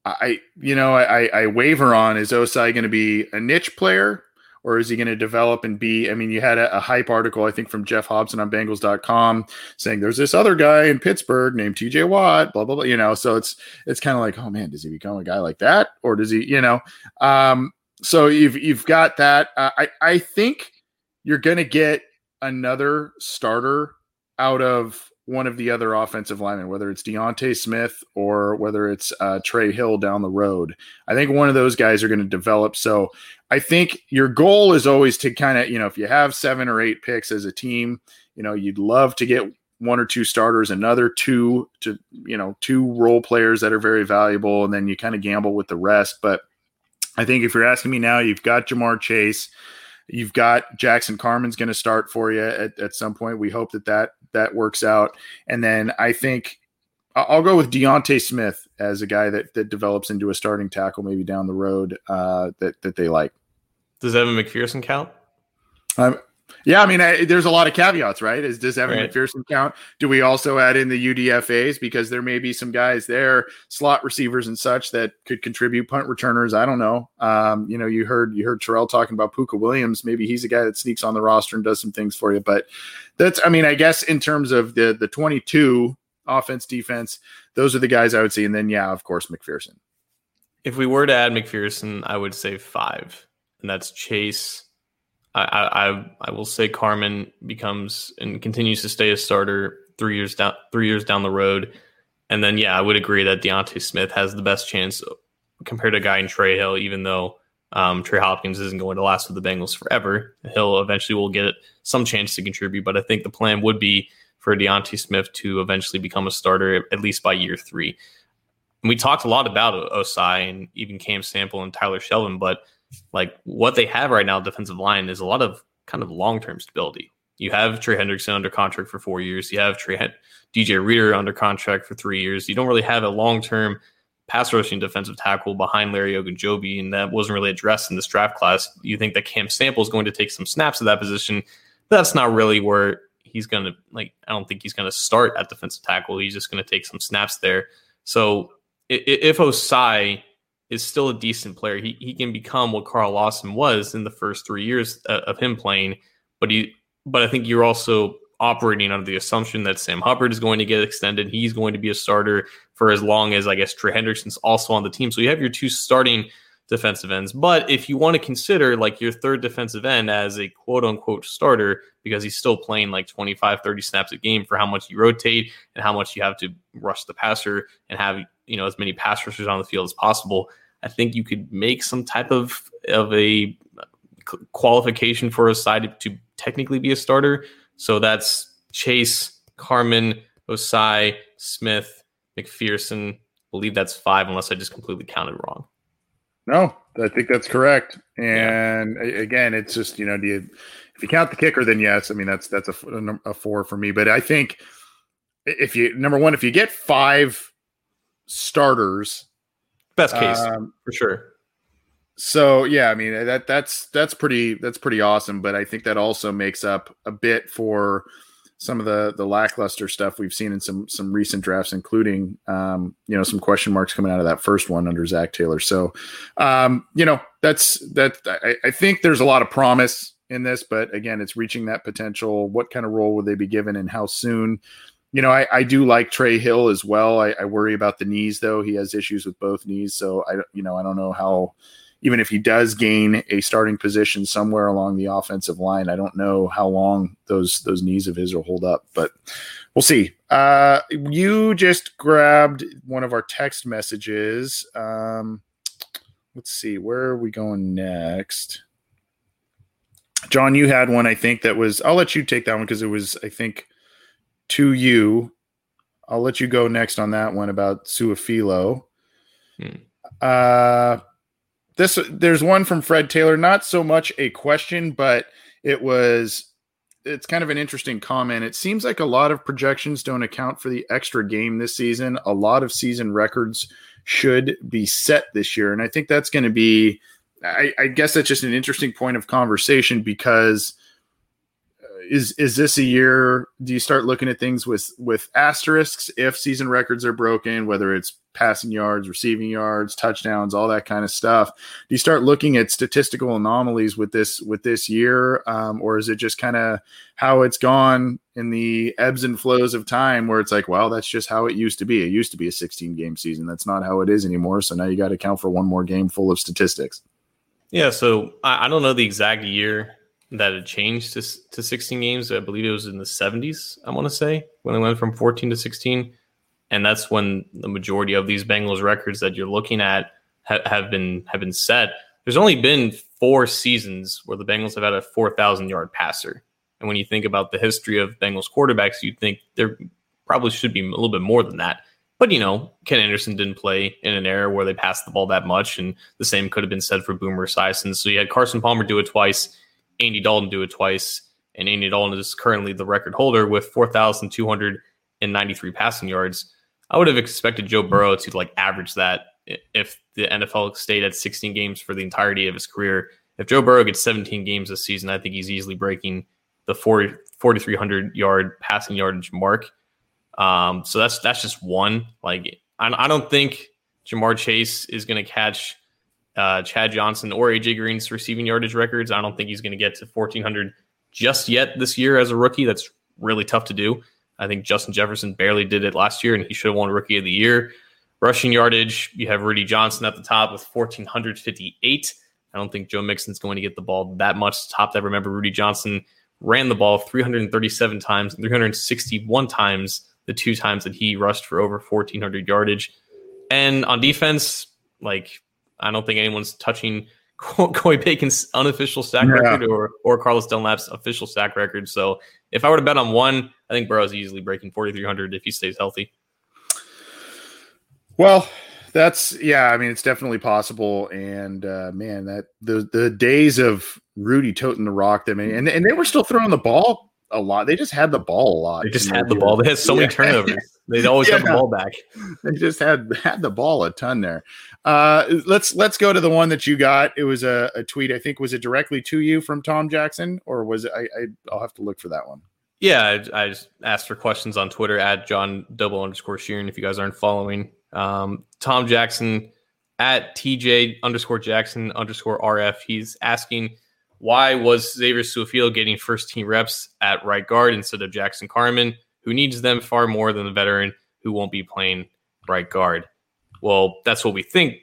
S1: I, you know, I, I waver on is Ossai going to be a niche player or is he going to develop and be? I mean, you had a, a, hype article, I think, from Geoff Hobson on Bengals.com saying there's this other guy in Pittsburgh named TJ Watt, blah, blah, blah. You know, so it's it's kind of like, oh man, does he become a guy like that? Or does he, you know? Um, so you've you've got that. Uh, I, I think you're gonna get another starter out of one of the other offensive linemen, whether it's D'Ante Smith or whether it's uh, Trey Hill down the road. I think one of those guys are going to develop. So I think your goal is always to kind of, you know, if you have seven or eight picks as a team, you know, you'd love to get one or two starters, another two to, you know, two role players that are very valuable, and then you kind of gamble with the rest. But I think if you're asking me now, you've got Ja'Marr Chase. You've got Jackson Carman's going to start for you at, at some point. We hope that that that works out. And then I think I'll go with D'Ante Smith as a guy that that develops into a starting tackle maybe down the road uh, that that they like.
S2: Does Evan McPherson count?
S1: Um, yeah, I mean, I, there's a lot of caveats, right? Is does Evan right. McPherson count? Do we also add in the UDFA's because there may be some guys there, slot receivers and such that could contribute punt returners? I don't know. Um, you know, you heard you heard Terrell talking about Pooka Williams. Maybe he's a guy that sneaks on the roster and does some things for you. But that's, I mean, I guess in terms of the the 22 offense, defense, those are the guys I would see. And then, yeah, of course, McPherson.
S2: If we were to add McPherson, I would say five, and that's Chase. I, I I will say Carman becomes and continues to stay a starter three years down three years down the road, and then yeah, I would agree that D'Ante Smith has the best chance compared to a guy in Trey Hill, even though um, Trey Hopkins isn't going to last with the Bengals forever. Hill eventually will get some chance to contribute, but I think the plan would be for D'Ante Smith to eventually become a starter at least by year three. And we talked a lot about Ossai and even Cam Sample and Tyler Shelvin, but like what they have right now, defensive line, is a lot of kind of long term stability. You have Trey Hendrickson under contract for four years. You have Trey DJ Reader under contract for three years. You don't really have a long term pass rushing defensive tackle behind Larry Ogunjobi, and that wasn't really addressed in this draft class. You think that Cam Sample is going to take some snaps at that position. That's not really where he's going to like. I don't think he's going to start at defensive tackle. He's just going to take some snaps there. So if Ossai is still a decent player, he he can become what Carl Lawson was in the first three years uh, of him playing. But he, but I think you're also operating under the assumption that Sam Hubbard is going to get extended. He's going to be a starter for as long as I guess Trey Hendrickson's also on the team. So you have your two starting defensive ends. But if you want to consider like your third defensive end as a quote unquote starter, because he's still playing like 25, 30 snaps a game for how much you rotate and how much you have to rush the passer and have, you know, as many pass rushers on the field as possible, I think you could make some type of, of a uh, qualification for Ossai to technically be a starter. So that's Chase, Carman, Ossai, Smith, McPherson. I believe that's five, unless I just completely counted wrong.
S1: No, I think that's correct. And yeah. again, it's just you know, do you, if you count the kicker, then yes. I mean, that's that's a, a four for me. But I think if you number one, if you get five starters,
S2: best case um, for sure.
S1: So yeah, I mean that that's that's pretty that's pretty awesome. But I think that also makes up a bit for some of the the lackluster stuff we've seen in some some recent drafts, including um, you know some question marks coming out of that first one under Zac Taylor. So um, you know that's that I, I think there's a lot of promise in this, but again, it's reaching that potential. What kind of role would they be given, and how soon? You know, I, I do like Trey Hill as well. I, I worry about the knees though; he has issues with both knees, so I you know I don't know how even if he does gain a starting position somewhere along the offensive line, I don't know how long those those knees of his will hold up, but we'll see. Uh, you just grabbed one of our text messages. Um, let's see, where are we going next? John, you had one, I think that was. I'll let you take that one because it was, I think, to you. I'll let you go next on that one about Su'a-Filo. Hmm. Uh, this there's one from Fred Taylor, not so much a question, but it was it's kind of an interesting comment. It seems like a lot of projections don't account for the extra game this season. A lot of season records should be set this year, and I think that's going to be. I, I guess that's just an interesting point of conversation because is is this a year do you start looking at things with with asterisks if season records are broken whether it's passing yards receiving yards touchdowns all that kind of stuff? Do you start looking at statistical anomalies with this with this year um, or is it just kind of how it's gone in the ebbs and flows of time where it's like well that's just how it used to be. It used to be a 16 game season. That's not how it is anymore. So now you got to account for one more game full of statistics.
S2: Yeah so I, I don't know the exact year that had changed to, to 16 games. I believe it was in the 70s, I want to say, when it went from 14 to 16. And that's when the majority of these Bengals records that you're looking at ha- have been have been set. There's only been four seasons where the Bengals have had a 4,000 yard passer. And when you think about the history of Bengals quarterbacks, you'd think there probably should be a little bit more than that. But you know, Ken Anderson didn't play in an era where they passed the ball that much, and the same could have been said for Boomer Esiason. So you had Carson Palmer do it twice. Andy Dalton do it twice, and Andy Dalton is currently the record holder with 4,293 passing yards. I would have expected Joe Burrow to like average that if the NFL stayed at 16 games for the entirety of his career. If Joe Burrow gets 17 games this season, I think he's easily breaking the 40, 4,300 yard passing yardage mark. Um, so that's that's just one. Like I, I don't think Ja'Marr Chase is going to catch uh, Chad Johnson or AJ Green's receiving yardage records. I don't think he's going to get to 1,400 just yet this year as a rookie. That's really tough to do. I think Justin Jefferson barely did it last year, and he should have won Rookie of the Year. Rushing yardage, you have Rudi Johnson at the top with 1,458. I don't think Joe Mixon's going to get the ball that much top that. Remember, Rudi Johnson ran the ball 337 times 361 times the two times that he rushed for over 1,400 yardage. And on defense, like I don't think anyone's touching Coy Bacon's unofficial sack yeah. record or or Carlos Dunlap's official sack record. So if I were to bet on one, I think Burrow's easily breaking 4,300 if he stays healthy.
S1: Well, That's yeah. I mean, it's definitely possible. And uh, man, that the the days of Rudi toting the rock, I mean, and and they were still throwing the ball a lot. They just had the ball a lot.
S2: They just had the ball. They had so yeah. many turnovers. They'd always yeah. have the ball back.
S1: They just had had the ball a ton there. Uh, let's let's go to the one that you got. It was a, a tweet. I think was it directly to you from Tom Jackson, or was it? I, I will have to look for that one.
S2: Yeah, I, I, just asked for questions on Twitter at John double underscore Sheeran. If you guys aren't following, um, Tom Jackson at TJ underscore Jackson underscore RF. He's asking why was Xavier Su'a-Filo getting first team reps at right guard instead of Jackson Carman, who needs them far more than the veteran who won't be playing right guard? Well, that's what we think.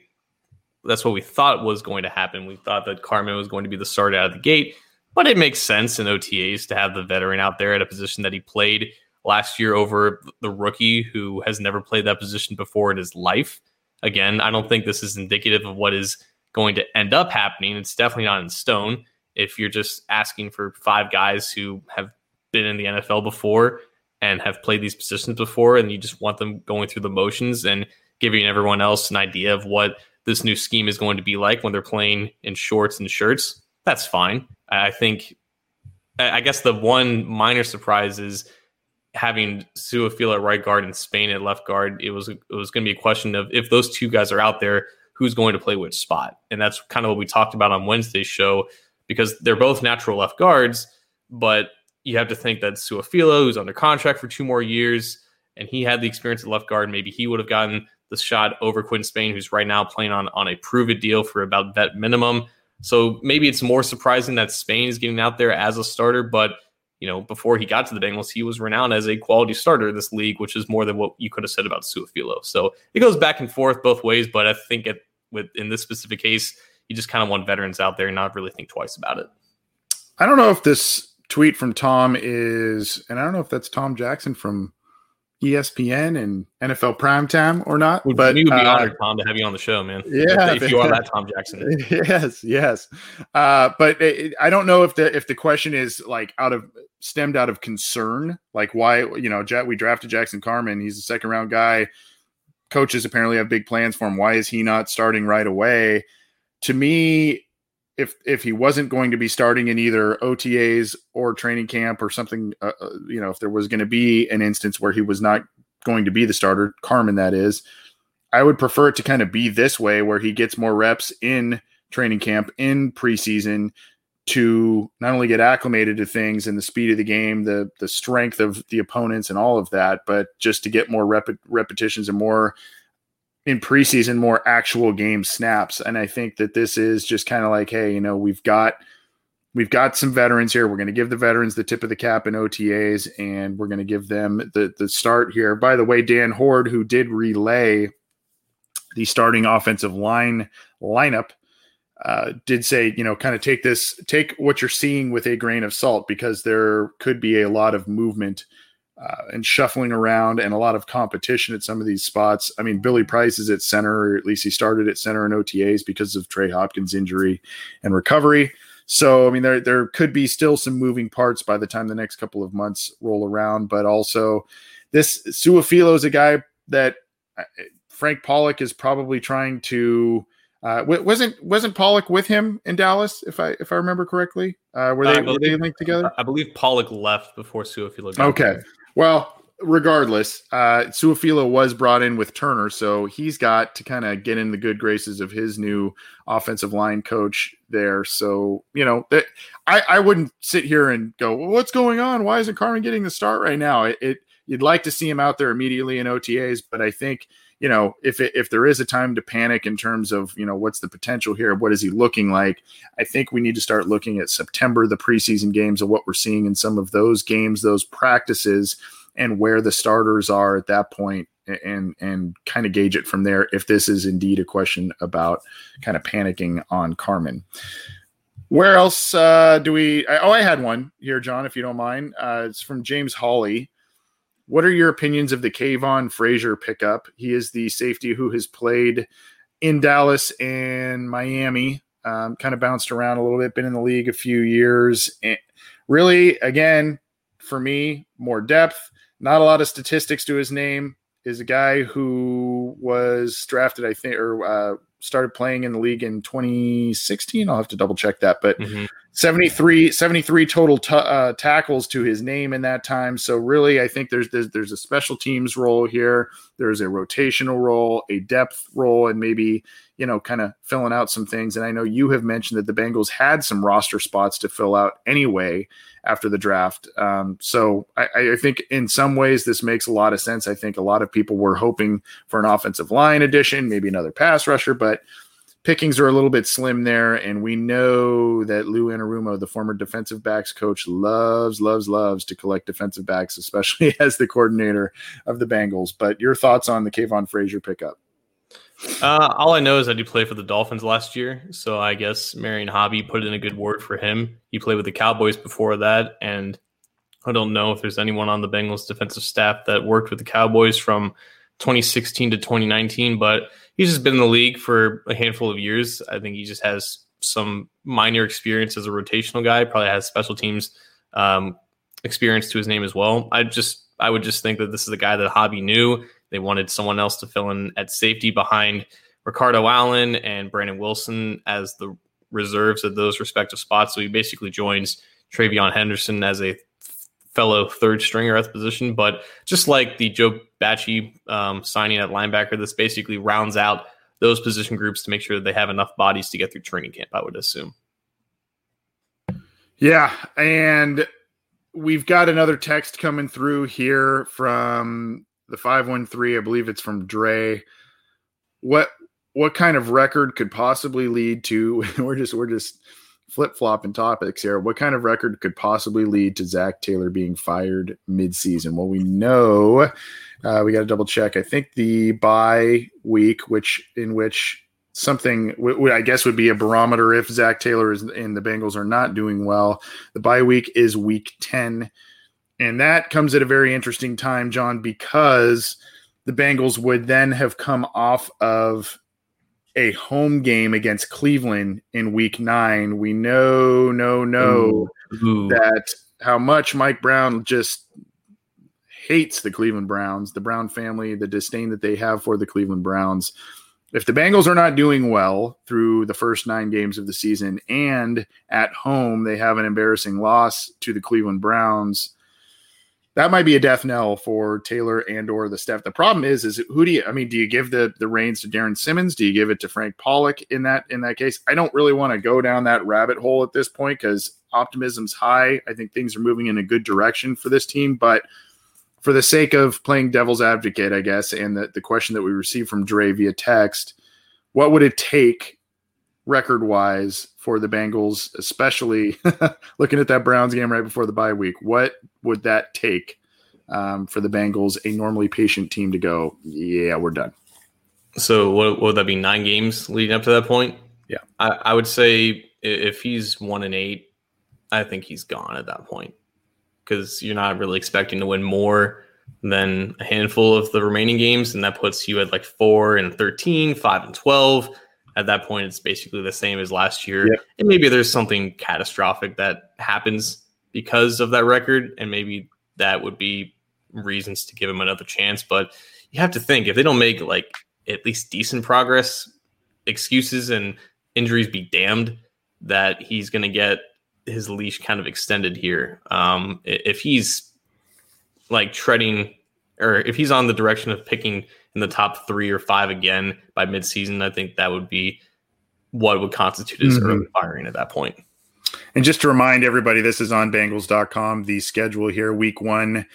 S2: That's what we thought was going to happen. We thought that Carman was going to be the start out of the gate, but it makes sense in OTAs to have the veteran out there at a position that he played last year over the rookie who has never played that position before in his life. Again, I don't think this is indicative of what is going to end up happening. It's definitely not in stone. If you're just asking for five guys who have been in the NFL before and have played these positions before, and you just want them going through the motions and giving everyone else an idea of what this new scheme is going to be like when they're playing in shorts and shirts, that's fine. I think, I guess the one minor surprise is having Su'a-Filo at right guard and Spain at left guard. It was it was going to be a question of if those two guys are out there, who's going to play which spot, and that's kind of what we talked about on Wednesday's show because they're both natural left guards, but you have to think that Su'a-Filo, who's under contract for two more years, and he had the experience at left guard, maybe he would have gotten the shot over Quinn Spain, who's right now playing on, on a prove it deal for about vet minimum. So maybe it's more surprising that Spain is getting out there as a starter, but you know, before he got to the Bengals, he was renowned as a quality starter in this league, which is more than what you could have said about Su'a-Filo. So it goes back and forth both ways, but I think it, with in this specific case, you just kind of want veterans out there and not really think twice about it.
S1: I don't know if this tweet from Tom is, and I don't know if that's Tom Jackson from ESPN and NFL primetime or not.
S2: But we would be uh, honored, Tom, to have you on the show, man.
S1: Yeah,
S2: if, if you are that Tom Jackson.
S1: Yes, yes. Uh, but it, I don't know if the if the question is like out of stemmed out of concern, like why you know we drafted Jackson Carman, he's a second round guy. Coaches apparently have big plans for him. Why is he not starting right away? To me, if if he wasn't going to be starting in either OTAs or training camp or something, uh, uh you know, if there was going to be an instance where he was not going to be the starter, Carman, that is, I would prefer it to kind of be this way where he gets more reps in training camp in preseason to not only get acclimated to things and the speed of the game, the the strength of the opponents and all of that, but just to get more rep- repetitions and more in preseason more actual game snaps. And I think that this is just kind of like, hey, you know, we've got we've got some veterans here. We're going to give the veterans the tip of the cap in OTAs, and we're going to give them the the start here. By the way, Dan Hoard, who did relay the starting offensive line lineup, uh, did say, you know, kind of take this, take what you're seeing with a grain of salt because there could be a lot of movement uh, and shuffling around and a lot of competition at some of these spots. I mean, Billy Price is at center, or at least he started at center in OTAs because of Trey Hopkins' injury and recovery. So, I mean, there there could be still some moving parts by the time the next couple of months roll around. But also, this Su'a-Filo is a guy that uh, Frank Pollack is probably trying to. Uh, wasn't wasn't Pollack with him in Dallas? If I if I remember correctly, uh, were they believe, were they linked together?
S2: I believe Pollack left before Su'a-Filo.
S1: Okay, there. Well, regardless, uh, Su'a-Filo was brought in with Turner, so he's got to kind of get in the good graces of his new offensive line coach there. So you know, that, I I wouldn't sit here and go, well, "What's going on? Why isn't Carman getting the start right now?" It, it you'd like to see him out there immediately in OTAs, but I think you know if it, if there is a time to panic in terms of you know what's the potential here, what is he looking like? I think we need to start looking at September, the preseason games, and what we're seeing in some of those games, those practices, and where the starters are at that point, and and kind of gauge it from there. If this is indeed a question about kind of panicking on Carman. Where else uh, do we? Oh, I had one here, John, if you don't mind. Uh, it's from James Hawley. What are your opinions of the Kavon Frazier pickup? He is the safety who has played in Dallas and Miami, um, kind of bounced around a little bit, been in the league a few years. And really, again, for me, more depth, not a lot of statistics to his name. is a guy who was drafted, I think, or uh, started playing in the league in 2016. I'll have to double check that, but mm-hmm. 73, 73 total t- uh, tackles to his name in that time. So really, I think there's, there's there's a special teams role here. There's a rotational role, a depth role, and maybe you know, kind of filling out some things. And I know you have mentioned that the Bengals had some roster spots to fill out anyway after the draft. Um, so I, I, think in some ways this makes a lot of sense. I think a lot of people were hoping for an offensive line addition, maybe another pass rusher, but pickings are a little bit slim there. And we know that Lou Anarumo, the former defensive backs coach, loves, loves, loves to collect defensive backs, especially as the coordinator of the Bengals. But your thoughts on the Kavon Frazier pickup?
S2: Uh, all I know is that he played for the Dolphins last year, so I guess Marion Hobby put in a good word for him. He played with the Cowboys before that, and I don't know if there's anyone on the Bengals defensive staff that worked with the Cowboys from 2016 to 2019, but he's just been in the league for a handful of years. I think he just has some minor experience as a rotational guy. Probably has special teams um, experience to his name as well. I just I would just think that this is a guy that Hobby knew they wanted someone else to fill in at safety behind Ricardo Allen and Brandon Wilson as the reserves at those respective spots. So he basically joins Trayvon Henderson as a fellow third stringer at the position. But just like the Joe Bachie um, signing at linebacker, this basically rounds out those position groups to make sure that they have enough bodies to get through training camp, I would assume.
S1: Yeah. And we've got another text coming through here from the 513 i believe it's from dre. What what kind of record could possibly lead to we're just we're just flip-flopping topics here. What kind of record could possibly lead to zac taylor being fired mid-season? Well we know uh, we got to double check. I think the bye week which in which something i guess would be a barometer if zac taylor is in the bengals are not doing well. The bye week is week 10 and that comes at a very interesting time, John, because the Bengals would then have come off of a home game against Cleveland in week nine. We know, no, no, that how much Mike Brown just hates the Cleveland Browns, the Brown family, the disdain that they have for the Cleveland Browns. If the Bengals are not doing well through the first nine games of the season and at home they have an embarrassing loss to the Cleveland Browns, that might be a death knell for Taylor and or the staff. The problem is, is who do you? I mean, do you give the the reins to Darrin Simmons? Do you give it to Frank Pollack in that in that case? I don't really want to go down that rabbit hole at this point because optimism's high. I think things are moving in a good direction for this team, but for the sake of playing devil's advocate, I guess, and the, the question that we received from Dre via text, what would it take record wise for the Bengals, especially looking at that Browns game right before the bye week. What would that take um, for the Bengals, a normally patient team, to go, yeah, we're done?
S2: So, what, would that be? Nine games leading up to that point?
S1: Yeah.
S2: I, I would say if he's one and eight, I think he's gone at that point because you're not really expecting to win more than a handful of the remaining games. And that puts you at like four and 13, five and 12 at that point it's basically the same as last year. Yep. and maybe there's something catastrophic that happens because of that record and maybe that would be reasons to give him another chance. But you have to think if they don't make like at least decent progress excuses and injuries be damned that he's going to get his leash kind of extended here. Um, if he's like treading or if he's on the direction of picking in the top three or five again by midseason, I think that would be what would constitute his mm-hmm. early firing at that point.
S1: And just to remind everybody, this is on Bengals.com. The schedule here, week one,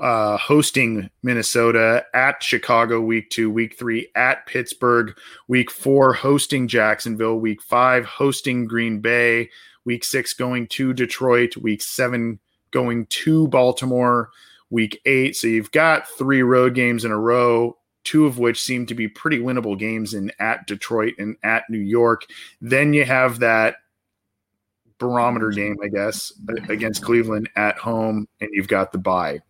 S1: uh, hosting Minnesota at Chicago, week two, week three at Pittsburgh, week four, hosting Jacksonville, week five, hosting Green Bay, week six, going to Detroit, week seven, going to Baltimore, week eight. So you've got three road games in a row two of which seem to be pretty winnable games in at Detroit and at New York. Then you have that barometer game, I guess, against Cleveland at home, and you've got the bye.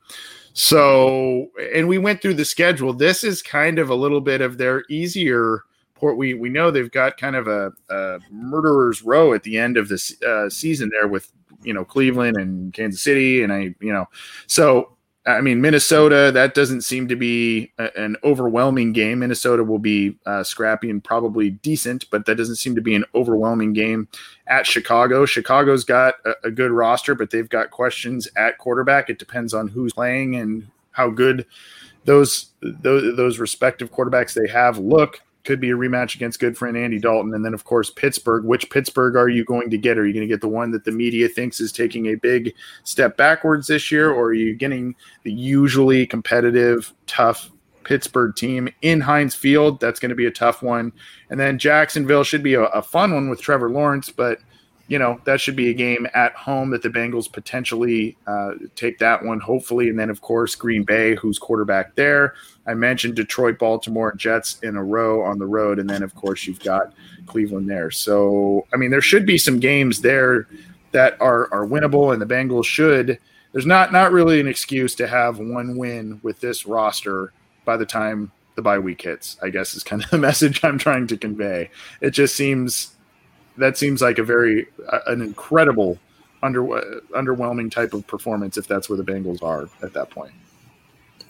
S1: So, and we went through the schedule. This is kind of a little bit of their easier port. We we know they've got kind of a, a murderer's row at the end of this uh, season there with you know Cleveland and Kansas City, and I you know so I mean, Minnesota, that doesn't seem to be a, an overwhelming game. Minnesota will be uh, scrappy and probably decent, but that doesn't seem to be an overwhelming game at Chicago. Chicago's got a, a good roster, but they've got questions at quarterback. It depends on who's playing and how good those those, those respective quarterbacks they have look could be a rematch against good friend Andy Dalton. And then, of course, Pittsburgh. Which Pittsburgh are you going to get? Are you going to get the one that the media thinks is taking a big step backwards this year, or are you getting the usually competitive, tough Pittsburgh team in Heinz Field? That's going to be a tough one. And then Jacksonville should be a, a fun one with Trevor Lawrence, but you know that should be a game at home that the Bengals potentially uh, take that one, hopefully, and then of course Green Bay, who's quarterback there. I mentioned Detroit, Baltimore, Jets in a row on the road, and then of course you've got Cleveland there. So I mean, there should be some games there that are are winnable, and the Bengals should. There's not not really an excuse to have one win with this roster by the time the bye week hits. I guess is kind of the message I'm trying to convey. It just seems that seems like a very uh, an incredible under underwhelming type of performance if that's where the Bengals are at that point.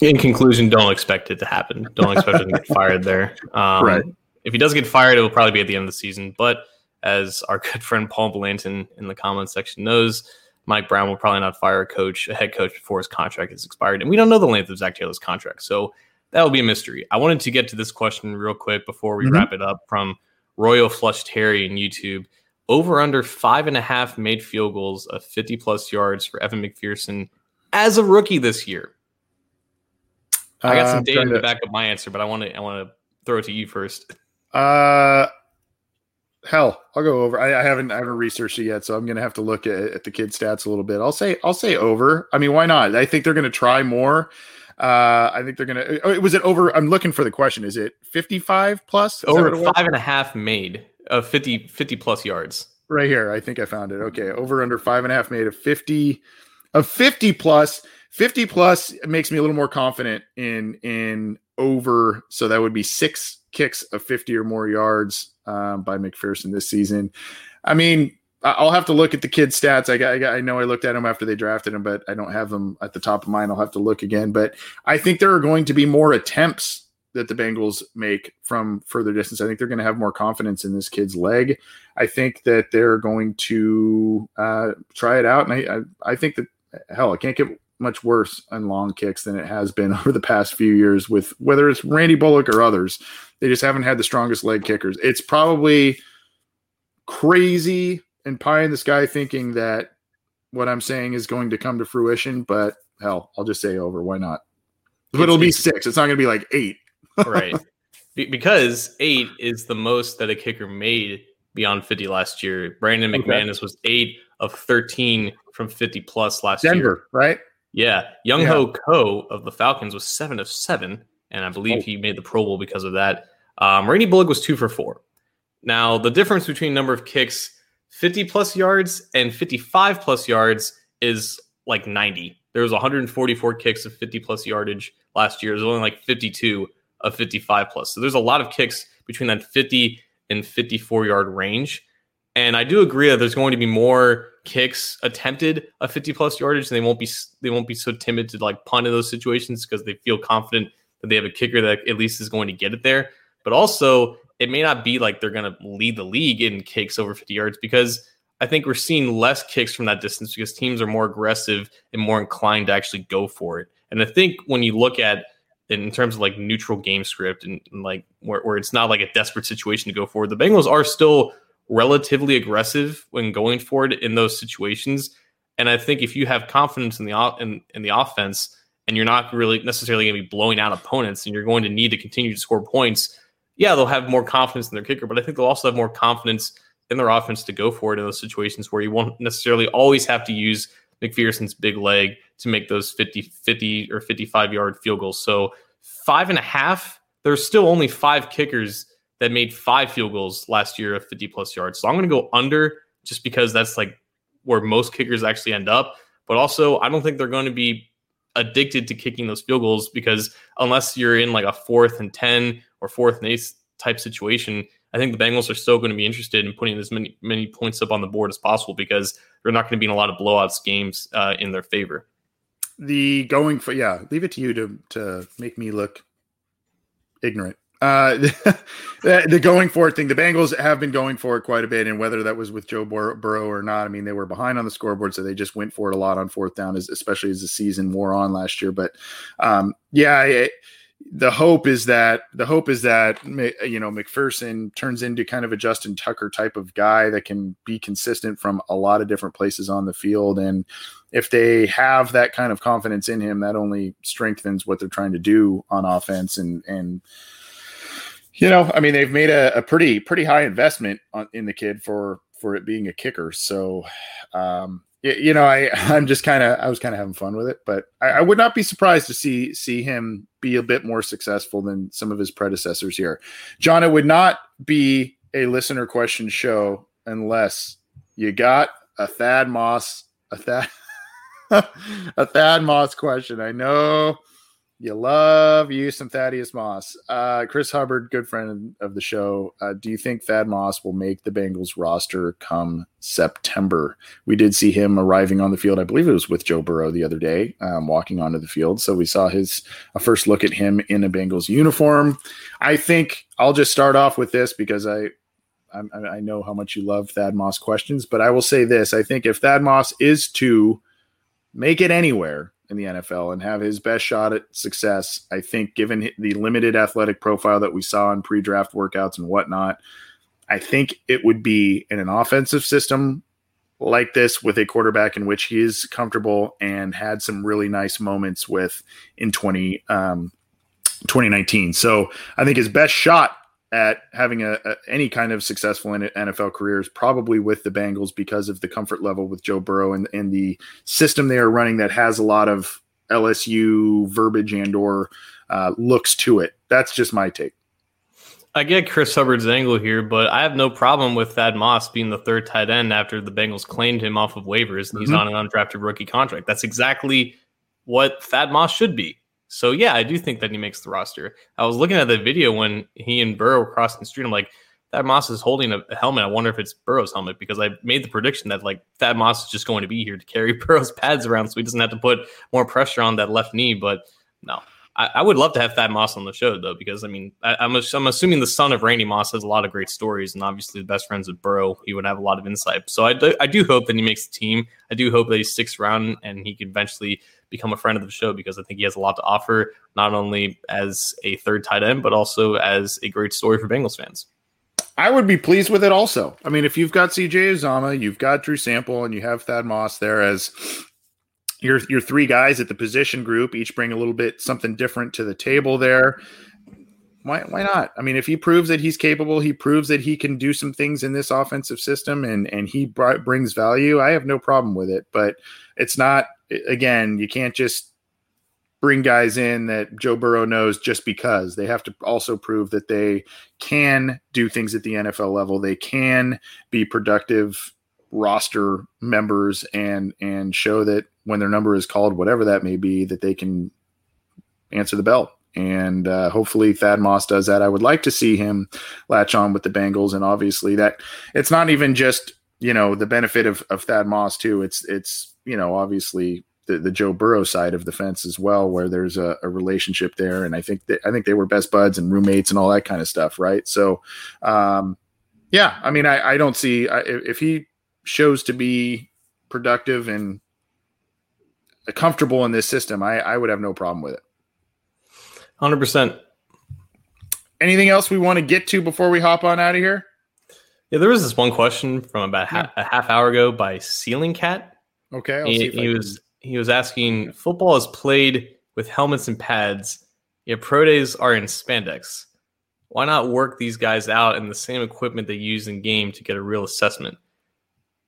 S2: In conclusion, don't expect it to happen. Don't expect him to get fired there. Um, right. If he does get fired, it will probably be at the end of the season. But as our good friend Paul Blanton in the comments section knows, Mike Brown will probably not fire a coach, a head coach, before his contract is expired. And we don't know the length of Zac Taylor's contract. So that will be a mystery. I wanted to get to this question real quick before we mm-hmm. wrap it up from Royal Flush Terry in YouTube. Over under five and a half made field goals of 50 plus yards for Evan McPherson as a rookie this year. I got some uh, data to back up my answer, but I want to I want to throw it to you first.
S1: Uh hell, I'll go over. I, I, haven't I haven't researched it yet, so I'm gonna have to look at, at the kid stats a little bit. I'll say I'll say over. I mean, why not? I think they're gonna try more. Uh, I think they're gonna. Oh, was it over? I'm looking for the question. Is it 55 plus? Is
S2: over five and a half made of 50 50 plus yards.
S1: Right here, I think I found it. Okay, over under five and a half made of 50 of 50 plus. 50 plus makes me a little more confident in in over. So that would be six kicks of 50 or more yards um, by McPherson this season. I mean, I'll have to look at the kid's stats. I, got, I, know I looked at him after they drafted him, but I don't have them at the top of mind. I'll have to look again. But I think there are going to be more attempts that the Bengals make from further distance. I think they're going to have more confidence in this kid's leg. I think that they're going to uh, try it out, and I, I, I think that hell, I can't get much worse on long kicks than it has been over the past few years with whether it's Randy Bullock or others. They just haven't had the strongest leg kickers. It's probably crazy and pie in the sky thinking that what I'm saying is going to come to fruition, but hell, I'll just say over. Why not? But it'll be six. It's not going to be like eight.
S2: right. Be- because eight is the most that a kicker made beyond 50 last year. Brandon McManus okay. was eight of 13 from 50 plus last
S1: Denver,
S2: year.
S1: Denver, right?
S2: Yeah. Young yeah. Ho Ko of the Falcons was seven of seven. And I believe oh. he made the Pro Bowl because of that. Um, Randy Bullock was two for four. Now, the difference between number of kicks 50 plus yards and 55 plus yards is like 90. There was 144 kicks of 50 plus yardage last year. There's only like 52 of 55 plus. So there's a lot of kicks between that 50 and 54 yard range. And I do agree that there's going to be more kicks attempted a 50 plus yardage. And they won't be they won't be so timid to like punt in those situations because they feel confident that they have a kicker that at least is going to get it there. But also it may not be like they're going to lead the league in kicks over 50 yards because I think we're seeing less kicks from that distance because teams are more aggressive and more inclined to actually go for it. And I think when you look at in terms of like neutral game script and, and like where, where it's not like a desperate situation to go forward, the Bengals are still relatively aggressive when going for it in those situations. And I think if you have confidence in the in, in the offense and you're not really necessarily going to be blowing out opponents and you're going to need to continue to score points, yeah, they'll have more confidence in their kicker, but I think they'll also have more confidence in their offense to go for it in those situations where you won't necessarily always have to use McPherson's big leg to make those 50, 50 or 55 yard field goals. So five and a half, there's still only five kickers that made five field goals last year of 50 plus yards. So I'm going to go under just because that's like where most kickers actually end up. But also, I don't think they're going to be addicted to kicking those field goals because unless you're in like a fourth and 10 or fourth and eighth type situation, I think the Bengals are still going to be interested in putting as many many points up on the board as possible because they're not going to be in a lot of blowouts games uh, in their favor.
S1: the going for yeah, leave it to you to to make me look ignorant. Uh, the, the, going for it thing, the Bengals have been going for it quite a bit, and whether that was with Joe Bur- Burrow or not, I mean, they were behind on the scoreboard, so they just went for it a lot on fourth down, as, especially as the season wore on last year. But um, yeah, it, the hope is that the hope is that you know McPherson turns into kind of a Justin Tucker type of guy that can be consistent from a lot of different places on the field, and if they have that kind of confidence in him, that only strengthens what they're trying to do on offense and and you know, I mean, they've made a, a pretty pretty high investment on, in the kid for for it being a kicker. So, um, you, know, I I'm just kind of I was kind of having fun with it, but I, I, would not be surprised to see see him be a bit more successful than some of his predecessors here. John, it would not be a listener question show unless you got a Thad Moss a Thad a Thad Moss question. I know you love you some Thaddeus Moss. Uh, Chris Hubbard, good friend of the show. Uh, do you think Thad Moss will make the Bengals roster come September? We did see him arriving on the field. I believe it was with Joe Burrow the other day, um, walking onto the field. So we saw his a first look at him in a Bengals uniform. I think I'll just start off with this because I I, I know how much you love Thad Moss questions, but I will say this: I think if Thad Moss is to make it anywhere in the NFL and have his best shot at success. I think, given the limited athletic profile that we saw in pre draft workouts and whatnot, I think it would be in an offensive system like this with a quarterback in which he is comfortable and had some really nice moments with in 20, um, 2019. So I think his best shot at having a, a, any kind of successful NFL career is probably with the Bengals because of the comfort level with Joe Burrow and, and the system they are running that has a lot of LSU verbiage and or uh, looks to it. That's just my take.
S2: I get Chris Hubbard's angle here, but I have no problem with Thad Moss being the third tight end after the Bengals claimed him off of waivers and he's mm-hmm. on an undrafted rookie contract. That's exactly what Thad Moss should be. So yeah, I do think that he makes the roster. I was looking at the video when he and Burrow were crossing the street. I'm like, Thad Moss is holding a, helmet. I wonder if it's Burrow's helmet because I made the prediction that like Thad Moss is just going to be here to carry Burrow's pads around so he doesn't have to put more pressure on that left knee. But no, I, I would love to have Thad Moss on the show though because I mean I, am I'm, I'm assuming the son of Randy Moss has a lot of great stories and obviously the best friends with Burrow. He would have a lot of insight. So I do, I do hope that he makes the team. I do hope that he sticks around and he can eventually become a friend of the show because I think he has a lot to offer, not only as a third tight end, but also as a great story for Bengals fans.
S1: I would be pleased with it also. I mean, if you've got CJ Uzomah, you've got Drew Sample, and you have Thad Moss there as your your three guys at the position group, each bring a little bit something different to the table there. Why why not? I mean, if he proves that he's capable, he proves that he can do some things in this offensive system, and and he br- brings value. I have no problem with it, but it's not again, you can't just bring guys in that Joe Burrow knows just because. They have to also prove that they can do things at the NFL level. They can be productive roster members and and show that when their number is called, whatever that may be, that they can answer the bell. And uh, hopefully Thad Moss does that. I would like to see him latch on with the Bengals, and obviously that it's not even just you know the benefit of, of Thad Moss too. It's it's you know, obviously the, the Joe Burrow side of the fence as well, where there's a, a, relationship there. And I think that I think they were best buds and roommates and all that kind of stuff, right? So, um, yeah, I mean, I, I don't see I, if he shows to be productive and comfortable in this system, I, I would have no problem with it.
S2: Hundred percent.
S1: Anything else we want to get to before we hop on out of here?
S2: Yeah, there was this one question from about yeah. a half hour ago by Ceiling Cat
S1: Okay.
S2: He, he was he was asking football is played with helmets and pads. Yet pro days are in spandex. Why not work these guys out in the same equipment they use in game to get a real assessment,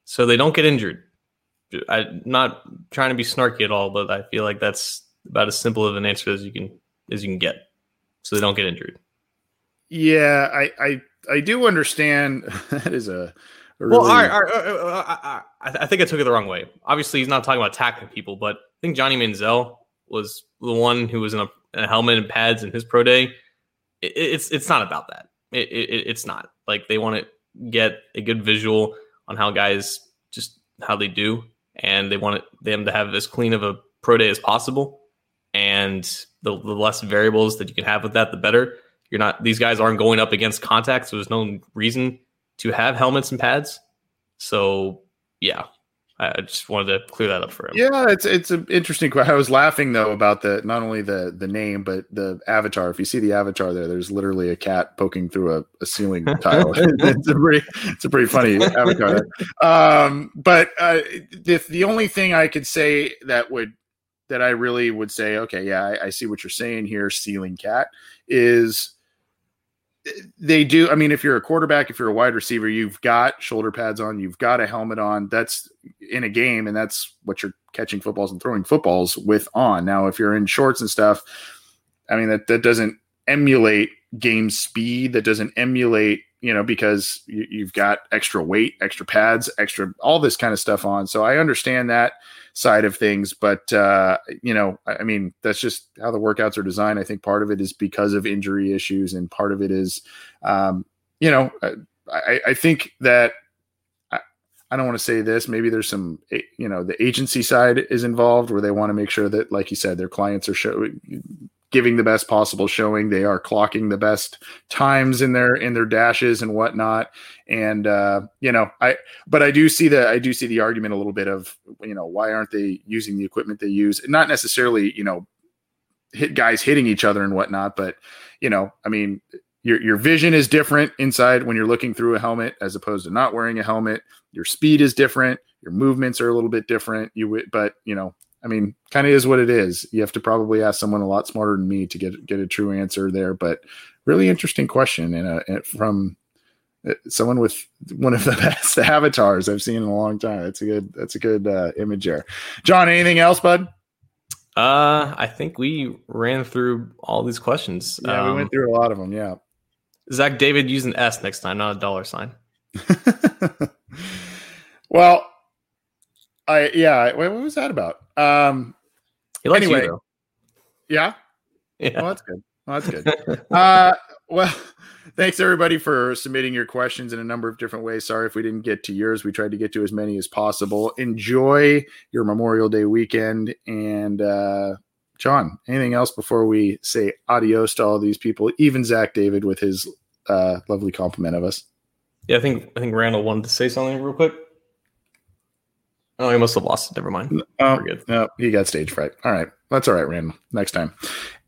S2: so they don't get injured? I'm not trying to be snarky at all, but I feel like that's about as simple of an answer as you can as you can get, so they don't get injured.
S1: Yeah, I I I do understand. that is a
S2: Really... Well, all right, all right, uh, uh, uh, I think I took it the wrong way. Obviously, he's not talking about attacking people, but I think Johnny Manziel was the one who was in a, in a helmet and pads in his pro day. It, it's it's not about that. It, it, it's not like they want to get a good visual on how guys just how they do, and they want them to have as clean of a pro day as possible. And the, the less variables that you can have with that, the better. You're not; these guys aren't going up against contact, so there's no reason to have helmets and pads. So yeah, I just wanted to clear that up for him.
S1: Yeah, it's it's an interesting question. I was laughing though about the not only the the name but the avatar. If you see the avatar there, there's literally a cat poking through a, a ceiling tile. it's a pretty it's a pretty funny avatar. Um, but uh, the the only thing I could say that would that I really would say, okay, yeah, I, I see what you're saying here, ceiling cat is eh, they do. I mean, if you're a quarterback, if you're a wide receiver, you've got shoulder pads on, you've got a helmet on. That's in a game, and that's what you're catching footballs and throwing footballs with on. Now, if you're in shorts and stuff, I mean, that, that doesn't emulate game speed. That doesn't emulate, you know, because you, you've got extra weight, extra pads, extra all this kind of stuff on. So I understand that side of things. But uh, you know, I mean, that's just how the workouts are designed. I think part of it is because of injury issues, and part of it is, um, you know, I, I think that I, don't want to say this. Maybe there's some, you know, the agency side is involved where they want to make sure that, like you said, their clients are show, giving the best possible showing. They are clocking the best times in their in their dashes and whatnot. And uh, you know, I but I do see the I do see the argument a little bit of you know why aren't they using the equipment they use? Not necessarily you know hit guys hitting each other and whatnot, but you know, I mean. Your, your vision is different inside when you're looking through a helmet as opposed to not wearing a helmet. Your speed is different. Your movements are a little bit different. You but you know I mean, kind of is what it is. You have to probably ask someone a lot smarter than me to get get a true answer there. But really interesting question, and, uh, from uh, someone with one of the best avatars I've seen in a long time. That's a good. That's a good uh, image there. John, anything else, bud?
S2: Uh, I think we ran through all these questions.
S1: Yeah, um, we went um, through a lot of them. Yeah.
S2: Zach David use an S next time, not a dollar sign.
S1: well, I yeah. What was that about? Um,
S2: he likes anyway, you,
S1: yeah. Yeah. Well, that's good. Well, that's good. uh, well, thanks everybody for submitting your questions in a number of different ways. Sorry if we didn't get to yours. We tried to get to as many as possible. Enjoy your Memorial Day weekend. And uh, John, anything else before we say adios to all these people? Even Zach David with his uh, lovely compliment of us.
S2: Yeah, I think I think Randall wanted to say something real quick. Oh, he must have lost it. Never mind.
S1: Oh, good. No, he got stage fright. All right. That's all right, Randall. Next time.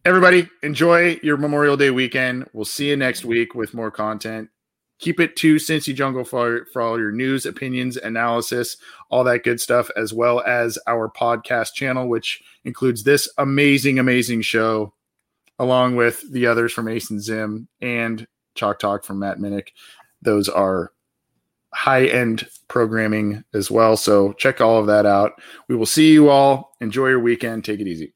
S1: Everybody, enjoy your Memorial Day weekend. We'll see you next week with more content. Keep it to Cincy Jungle for, for all your news, opinions, analysis, all that good stuff, as well as our podcast channel, which includes this amazing, amazing show, along with the others from Ace and Zim and Chalk Talk from Matt Minich. Those are high end programming as well. So check all of that out. We will see you all. Enjoy your weekend. Take it easy.